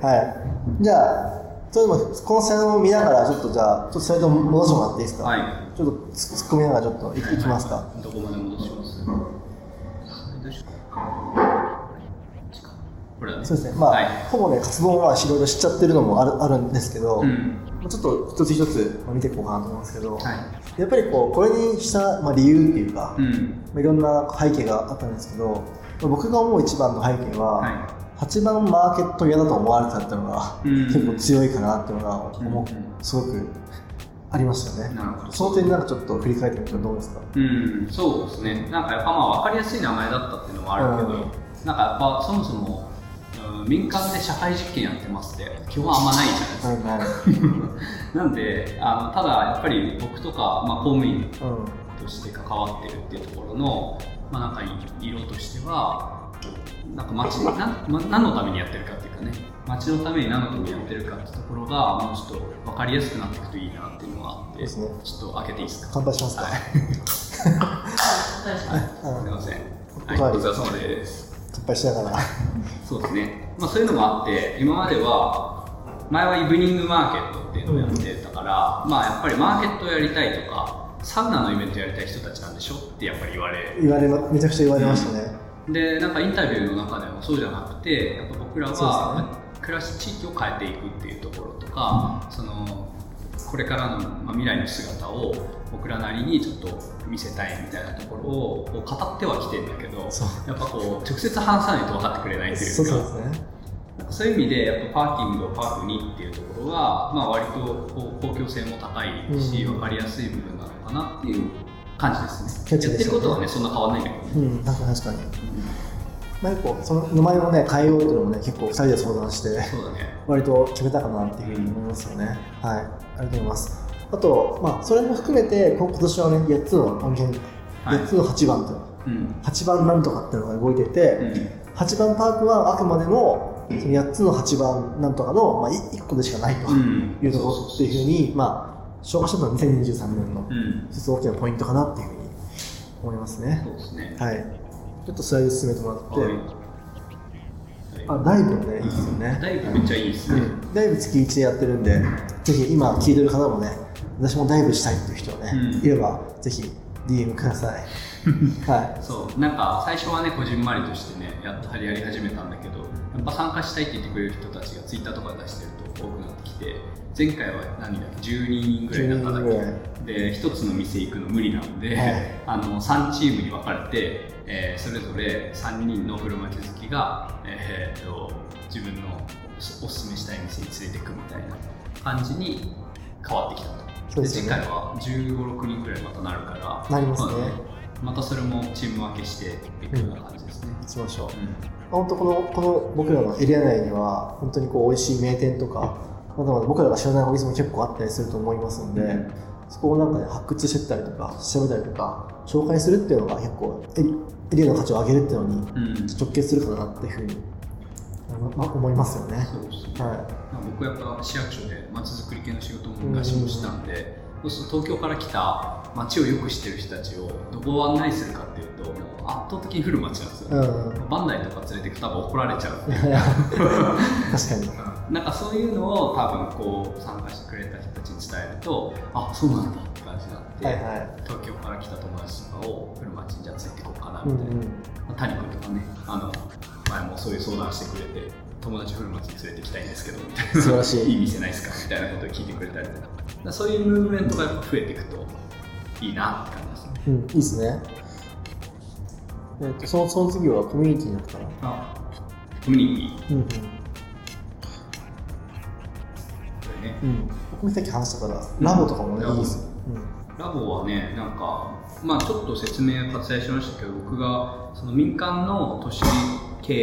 OK。はい。じゃあ、それでも、このスライドを見ながら、ちょっとじゃあ、ちょっとスライド戻してもらっていいですか？はい。ちょっと突っ込みながらちょっとい,、い、きますか？どこまで戻します？そうですね。まあ、はい。ほぼね、活動はいろいろ知っちゃってるのもあるあるんですけど、うん。まあちょっと一つ一つまあ見ていこうかなと思うんですけど、はい。やっぱりこう、これにした、まあ、理由っていうか、うん。まあいろんな背景があったんですけど、まあ僕が思う一番の背景は、は8番マーケット嫌だと思われてたっていうのが、結構強いかなっていうのがすごくありましたよね。なるほど。その点なんかちょっと振り返ってみるとどうですか？うん、そうですね。なんかやっぱまあ分かりやすい名前だったっていうのもあるけど、うんなんかやっぱそもそも、うん、民間で社会実験やってますって基本あんまないじゃないですか。なんであのただやっぱり僕とか、まあ、公務員うん。として関わってるっていうところの、まあ、なんか色としてはなんか町なん、ま、何のためにやってるかっていうかね町のために何のためにやってるかってところがもうちょっと分かりやすくなっていくといいなっていうのがあってですねちょっと開けていいですか？乾杯しますか？はいうんすいません。はい、お疲れ様です。乾杯しながら。そうですね。まあそういうのもあって、今までは、前はイブニングマーケットっていうのをやってたから、まあやっぱりマーケットをやりたいとか、サウナのイベントやりたい人たちなんでしょってやっぱり言われ言われま、めちゃくちゃ言われましたね。で、なんかインタビューの中でもそうじゃなくて、やっぱ僕らは、暮らし地域を変えていくっていうところとか、その、これからの、まあ、未来の姿を僕らなりにちょっと見せたいみたいなところをこう語ってはきてるんだけどやっぱこう直接話さないと分かってくれないというかそうですね。そういう意味でやっぱパーキングをパークにっていうところが、まあ、割とこう公共性も高いし、うん。分かりやすい部分なのかなっていう感じですキャッね。やってることはねそんな変わらないけどね、うん、確かに確かに。まあ、結構その名前をね変えようっていうのもね結構2人で相談してそうだね。割と決めたかなっていうふうに思いますよね。はい、ありがとうございます。あと、まあ、それも含めてこ今年はね8つの音源、はい。8つの8番とうん。8番なんとかっていうのが動いてて、8番パークはあくまでもその8つの8番なんとかの、まあ、1個でしかないとうん。いうところっていうふうに、まあ、消化したのは2023年のうん一つ大きなポイントかなっていうふうに思いますね。そうですねはい。ちょっとスライド進めてもらって、はいあ、ダイブもね、いいですよね。だいぶめっちゃいいですね、うんダイブ月1でやってるんで、ぜひ今聞いてる方もね、私もダイブしたいっていう人ね、うんいれば、ぜひ DM ください。はい。そうなんか最初はねこじんまりとしてねやっとやり始めたんだけどやっぱ参加したいって言ってくれる人たちがツイッターとかで出してると多くなってきて前回は何人だっけ12人ぐらいだったんだ12人ぐらい。けで一つの店行くの無理なんで、はい。あの3チームに分かれて、えーそれぞれ3人の古町好きが、えーっと自分のおすおすすめしたい店に連れてくみたいな感じに変わってきたと。ですよね。前回は15、6人くらいまたなるから、なりますねまたそれもチーム分けしていくような感じですね。行きましょう。うん。本当この、この僕らのエリア内には、本当にこう、美味しい名店とか、まだまだ僕らが知らないお店も結構あったりすると思いますので、うん。そこをなんかね、発掘してったりとか、調べたりとか、紹介するっていうのが結構エリ、アの価値を上げるっていうのにうん。直結するかなっていうふうに、まあ思いますよね。はまあ僕やっぱ市役所でまちづくり系の仕事も昔もしたんで、そうすると東京から来た街をよく知ってる人たちをどこを案内するかっていうともう圧倒的に古町なんですい。よ、うん。バンダイとか連れてくと多分怒られちゃう 確かに。なんかそういうのを多分こう参加してくれた人たちに伝えるとあそうなんだって感じになって、はいはい。東京から来た友達とかを古町にじゃあついていこうかなうんみたいな、うん。まあ谷君とかねあの前もそういう相談してくれて友達古町に連れて行きたいんですけどみたいな素晴らしい いい店ないですかみたいなことを聞いてくれたりとかそういうムーブメントがやっぱ増えていくといいなって感じですねうん、いいですね。えっ、と、その、その次はコミュニティになったかな。あコミュニティうんこれねうん。うん。僕もさっき話したから、ラボとかもね、いいですよ。ラボはね、なんか、まあちょっと説明割愛しましたけど、僕がその民間の都市経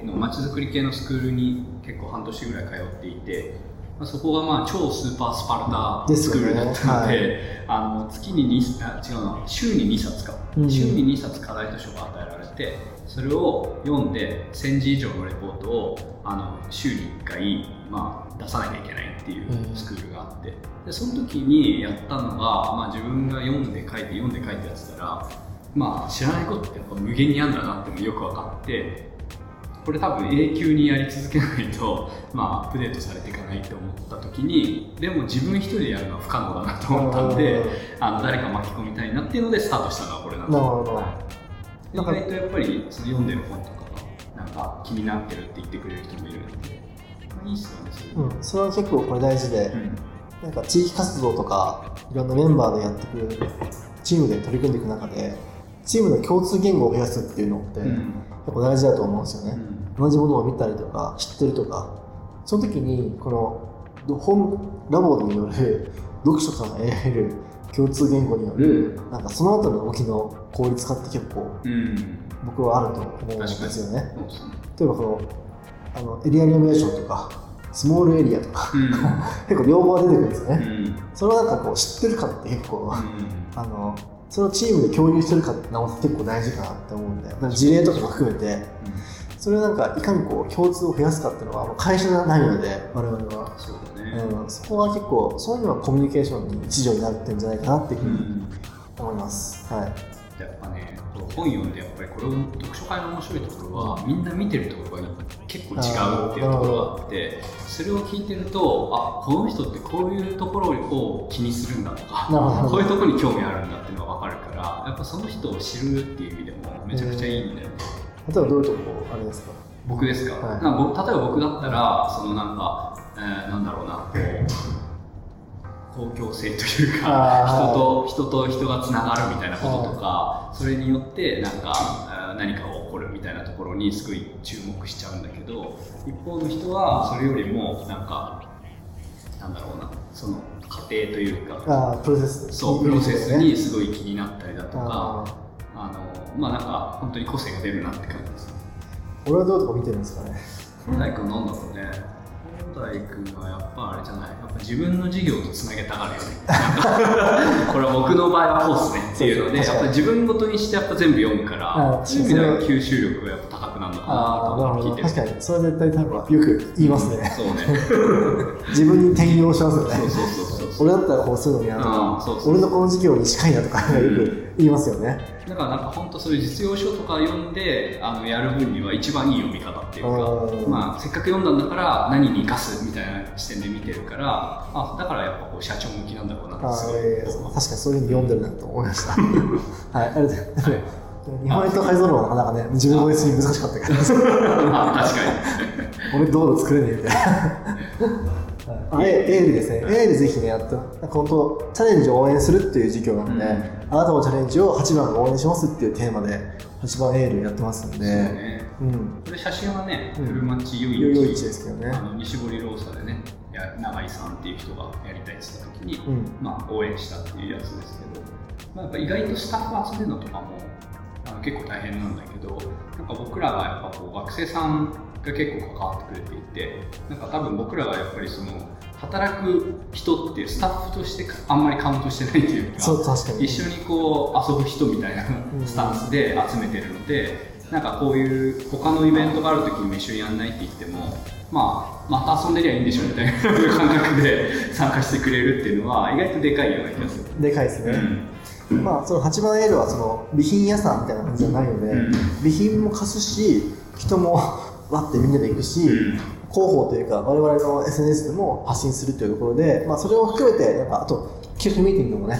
営のまちづくり系のスクールに結構半年ぐらい通っていて、まあ、そこがまあ超スーパースパルタスクールだったので、ですよねあの月に2あ違うな、週に2冊か、うん。週に2冊課題図書が与えられて、それを読んで1000字以上のレポートをあの週に1回、まあ、出さなきゃいけないっていうスクールがあって、でその時にやったのが、まあ、自分が読んで書いて読んで書いてやってたら、まあ、知らないことってやっぱ無限にあるんだなってよく分かってこれ多分永久にやり続けないと、まあ、アップデートされていかないと思った時にでも自分一人でやるのは不可能だなと思ったんであの誰か巻き込みたいなっていうのでスタートしたのはこれなんですなるほど。意外とやっぱりその読んでる本とかがなんか気になってるって言ってくれる人もいるので、まあ、いいっすよねそれ、うん、それは結構これ大事で、うん。なんか地域活動とかいろんなメンバーでやってくれるチームで取り組んでいく中でチームの共通言語を増やすっていうのって、うん。結構大事だと思うんですよね、うん。同じものを見たりとか知ってるとか。その時にこのど本ラボによる読書から得られる共通言語によるなんかその後の動きの効率化って結構うん。僕はあると思うんですよね。例えばこのあのエリアリノベーションとかスモールエリアとかうん。結構両方が出てくるんですよね、うん。それはなんかこう知ってるかって結構、うん。あのそれをチームで共有してるかってのも結構大事かなって思うんでだから事例とかも含めて。それをなんかいかにこう共通を増やすかっていうのはもう会社じゃないので。我々は、そうだね。うん、そこは結構そういうのはコミュニケーションに一助になってるんじゃないかなっていうふううにん。思います、はい。やっぱね本読んでやっぱりこれを読書会の面白いところはみんな見てるところが結構違うっていうところがあってそれを聞いてるとあこの人ってこういうところを気にするんだとかこういうところに興味あるんだぱその人を知るっていう意味でもめちゃくちゃいいんだよね。例えばどういうとこあれですか？僕ですか,、はい。か僕例えば僕だったらそのなんか、えーなんだろうな公共性というか人と人と人がつながるみたいなこととか、それによってなんか何かが起こるみたいなところにすごい注目しちゃうんだけど一方の人はそれよりもなんかなんだろうなその過程というか。プロセス。そうプロセスにすごい気になったりだとか。ああのまあなんか本当に個性が出るなって感じです。俺はどうとこ見てるんですかね。本来君なんだろうね。本来君はやっぱあれじゃない。やっぱ自分の事業とつなげたがるよね。これは僕の場合はこうっすねっていうのでやっぱ自分ごとにしてやっぱ全部読むからあそういう意味では吸収力がやっぱ高くなるのかなと聞いて確かにそれは絶対多分よく言いますね、そうね。自分に転用しますよね。そうそうそう俺だったらこうするのになとうんか俺のこの事業に近いなとかよく言いますよね、だからなんか本当そういう実用書とか読んであのやる分には一番いい読み方っていうかうんまあ、せっかく読んだんだから何に生かすみたいな視点で見てるからあだからやっぱこう社長向きなんだろうなってあすごい確かにそういう。ふうに読んでるなと思いました。はいありがとう。ございますはい日本列島改造論はなかなかね自分の OS に難しかったけどあ確か 俺道路作れねえみたいな はい。エエールですね、エールぜひね、やって、なんか本当、チャレンジを応援するっていう授業なので、うん。あなたもチャレンジを8番応援しますっていうテーマで、8番エールやってますんで、にそうね。うん、これ写真はね、うん。フルマッチ良良いい位置ですけどね。あの西堀ローサでねや永井さんっていう人がやりたいって言った時に、うん。まあ、応援したっていうやつですけど、まあ、やっぱ意外とスタッフ集めるのとかもあの結構大変なんだけどなんか僕らがやっぱこう学生さんが結構関わってくれていてなんか多分僕らがやっぱりその働く人っていうスタッフとしてあんまりカウントしてないというかそう、確かに。一緒にこう遊ぶ人みたいなスタンスで集めてるので、なんかこういう他のイベントがある時にも一緒にやんないって言ってもまあまた遊んでりゃいいんでしょみたいな感覚で 参加してくれるっていうのは意外とでかいような気がする。でかいですね。うんまあ、その8番エールはその備品屋さんみたいな感じじゃないので、うん備品も貸すし、人もわってみんなで行くし、うん。広報というか、我々の SNS でも発信するというところで、まあ、それを含めて、なんかあと、企画ミーティングもね、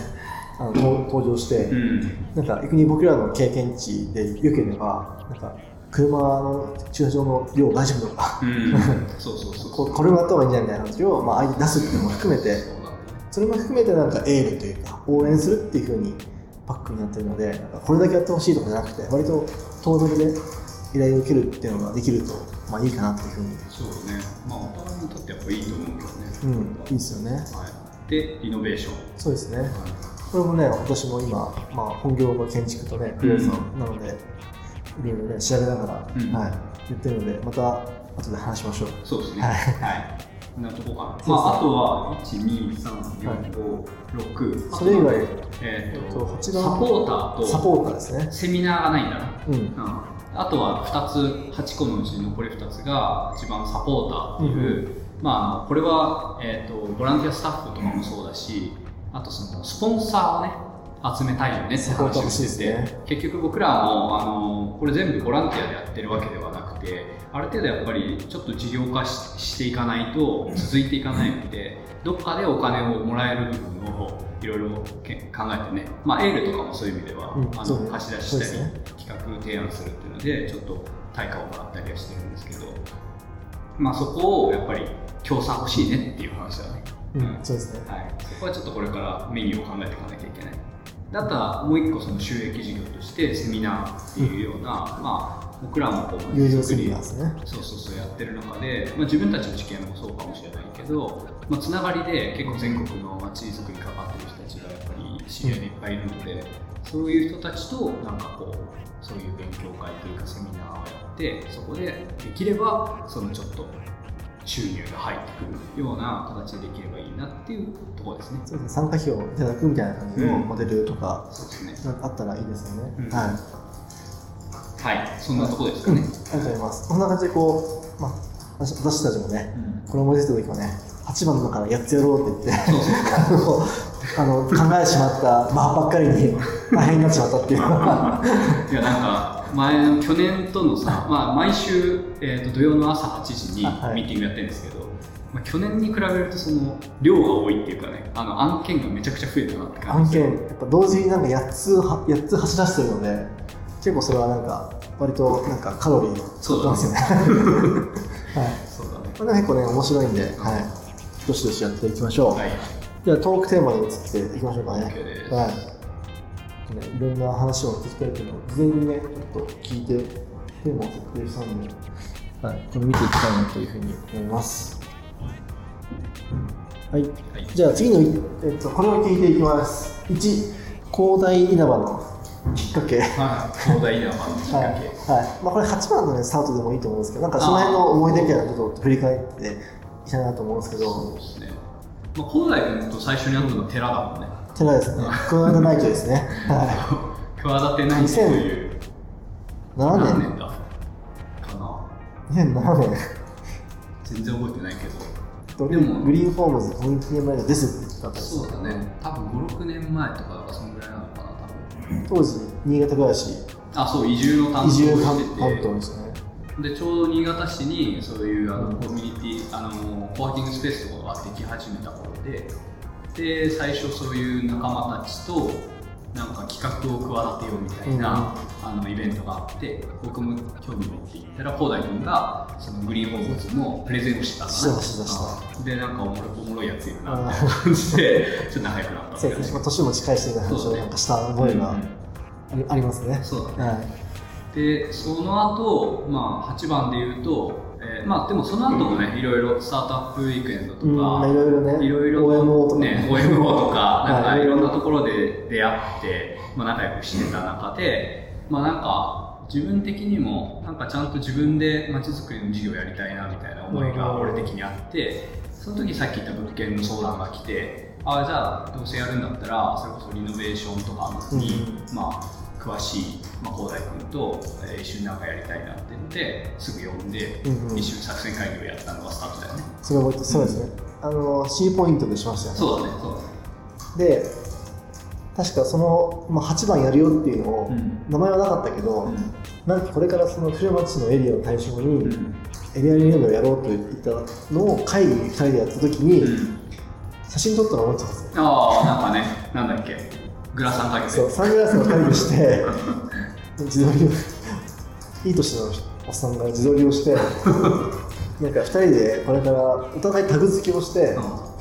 あの登登場して、うん。なんか逆に僕らの経験値で良ければ、なんか車の駐車場の量大丈夫とか、うん、そうそうそうここれもやった方がいいんじゃないみたいな話を、まあ、相手に出すっていうのも含めて、それも含めてなんかエールというか、応援するっていうふうにバックになってるので、なんかこれだけやってほしいとかじゃなくて、割とトータルで依頼を受けるっていうのができると、まあいいかなっていうふうに、そうね。まあお互いにとってやっぱいいと思うけどね、うん、いいですよね。はい、でリノベーション、そうですね。はこれもね、私も今、まあ、本業の建築とね、不動産なので、いろいろね、調べながら、うん。はい、言ってるので、また後で話しましょう。い、そうですね。ははい。い、こんなとこかな、まあ、あとは1234566、それ以外、えー、とと8番サポーターとサポーターですね。セミナーがないんだな、うん。うん、あとは2つ8個のうち残り2つが一番サポーターっていう、まああのこれは、えー、とボランティアスタッフとかもそうだしあとそのスポンサーをね集めたいよねって話をしてて、ね。結局僕らもあのこれ全部ボランティアでやってるわけではなくててある程度やっぱりちょっと事業化ししていかないと続いていかないのでどっかでお金をもらえる部分をいろいろけ考えてね、まあ、エールとかもそういう意味では、うんあの貸し出ししたり、ね企画提案するっていうのでちょっと対価をもらったりはしてるんですけど、まあ、そこをやっぱり協賛欲しいねっていう話だね。うん、そうですね。はい、そこはちょっとこれからメニューを考えていかなきゃいけない。であとはもう一個その収益事業としてセミナーっていうような、まあ僕らもこう有料セミナーね。そうそうそうやってる中で、まあ、自分たちの知見もそうかもしれないけど、まあ、つながりで結構全国の街づくりに関わってる人たちがやっぱり知り合いでいっぱいいるので、そういう人たちとなんかこうそういう勉強会というかセミナーをやってそこでできればそのちょっと収入が入ってくるような形でできればいいなっていうところですね。そうですね。参加費をいただくみたいな感じのうんモデルとか、そうんかあったらいいですよね。うんはい。はい、そんなところですかね。ありがとうございます。こんな感じでこう、まあ、私私たちもね、うんこれ思いついた時はね、8番のからやってやろうって言って、そうそうそう。あの考えてしまった、まあ、ばっかりに大変になってしまったっていう いやなんか前の去年とのさ、まあ、毎週、えー、と土曜の朝8時にあはいミーティングやってるんですけど、まあ、去年に比べるとその量が多いっていうかねあの案件がめちゃくちゃ増えたなって感じ案件、やっぱ同時になんか8つは、8つ走らせてるので、結構それはなんか、割となんかカロリー使ってますよね。はい。そうだねこれは結構ね、面白いんで、はい。どしどしやっていきましょう。はいじゃあ、トークテーマに移っていきましょうかね。はい。ねいろんな話を聞きたいけど、事前にね、ちょっと聞いて、テーマを設定したんで、はい、これ見ていきたいなというふうに思います。はい。はいじゃあ次の、えっと、これを聞いていきます。1、広大稲葉のきっかけ。はい広大稲葉のきっかけ、はい、はいまあ、これ8番の、ね、スタートでもいいと思うんですけど、なんかその辺の思い出みたいなちょっと振り返っていきたいなと思うんですけそうど、ですね、まあ、広大君と最初に会ったのは寺だもんね。寺ですね、クワガナイトですね。は企てないというい、7何年、年だかな？2007年、全然覚えてないけど。ドでも。グリーンフォームズコミュニティ前のですって言ったそうだね。多分56年前とかそんぐらいなのかな多分。当時、新潟暮らし、あそう移住の担当を移住担してて。担当ですね。でちょうど新潟市にそういうあのコミュニティあのコワーキングスペースとかができ始めた頃でで最初そういう仲間たちとなんか企画を企てようみたいな、あのイベントがあって僕も興味持って行ったら広大君がそのグリーンホームズのプレゼンをしてたんだしてましたしてまでなんかおもろおもろいやついるな。みたいな感じでちょっと仲良くなったそうですね、まあ、年も近いしな話をなんかした覚えがありありますね。そうだね。はい。でその後、まあ8番で言うと、えーまあでもその後もねいろいろスタートアップウィークエンドとか、うんまあいろいろねいろいろ OMO とか。ね OMO とか なんはい。かいろんなところで出会って、まあ、仲良くしてた中でまあなんか自分的にもなんかちゃんと自分で街づくりの事業やりたいなみたいな思いが俺的にあってその時さっき言った物件の相談が来てああじゃあどうせやるんだったらそれこそリノベーションとかに、まあ詳しい、まあ、広大君と、えー一緒になんかやりたいなって言ってすぐ呼んで、うんうん。一緒に作戦会議をやったのがスタートだよね。それ覚えて、そうですね。あの、C ポイントでしましたよね。そうだねそうだね。で確かその、まあ、8番やるよっていうのを、うん。名前はなかったけど、なんかこれからその古町のエリアを対象に、うん。エリアリノベをやろうと言ったのを会議2人でやった時に、うん。写真撮ったの覚えてますああなんかねなんだっけグラサンかけて。そうサングラスを会議して自撮りをいい年のおっさんが自撮りをしてなんか2人でこれからお互いタグ付けをして、うん。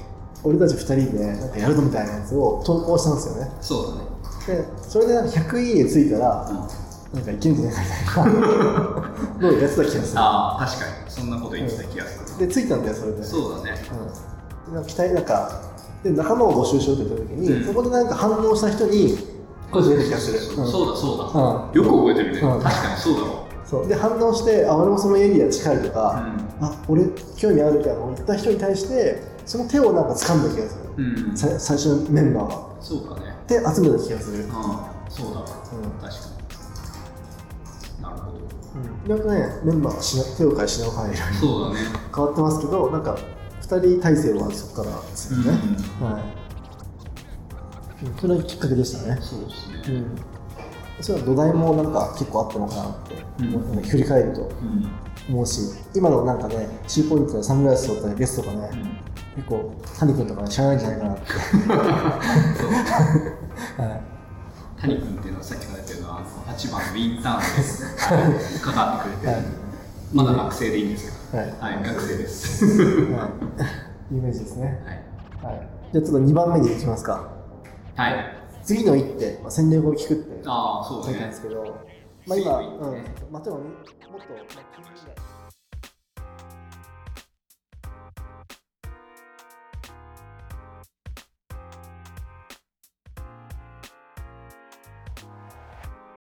俺たち2人でなんかやるぞみたいなやつを投稿したんですよね。そうだね。でそれでなんか100いいねついたら、うん。なんかいけんじゃないかみたいな。のをやってた気がする。ああ確かに。そんなこと言ってた気がする、でついたんだよそれで。そうだね。うん、なんか期待なんかで仲間を募集しようって言った時に、うん。そこでなんか反応した人に声出た気がする、そううん。そうだそうだ、うん。よく覚えてるね、うん。確かにそうだわ。そう。で反応してあ俺もそのエリア近いとか、うあ俺興味あるみたいなのを言った人に対してその手をなんか掴んだ気がする、最初のメンバーがそうだね。で集めた気がする、うん。そうだわ、うん。確かに。なるほど。うん、なんかねメンバーが手を変え品を変えそうだね。変わってますけどなんか2人体制はそこからですよね、はいうん。それがきっかけでしたね。そうですね。うん。それは土台もなんか結構あったのかなって、うん思うね振り返ると、うん思うし今のなんかねシューポイントでサングラスを取ったゲストがね、結構谷君とかね知らないんじゃないかなって、はい、谷君っていうのはさっきから言ってるのは8番のインターンでかか ってくれてる、はいまだ学生でいいんですか？はいはい、学生です。はい、イメージですね、はい。はい、じゃあちょっと2番目にいきますかはい。次の一手、まあ、戦略を聞くってああ、そう書いてあるんねです。けど、まあ、今、うん、まあ、例えばもっと、まあ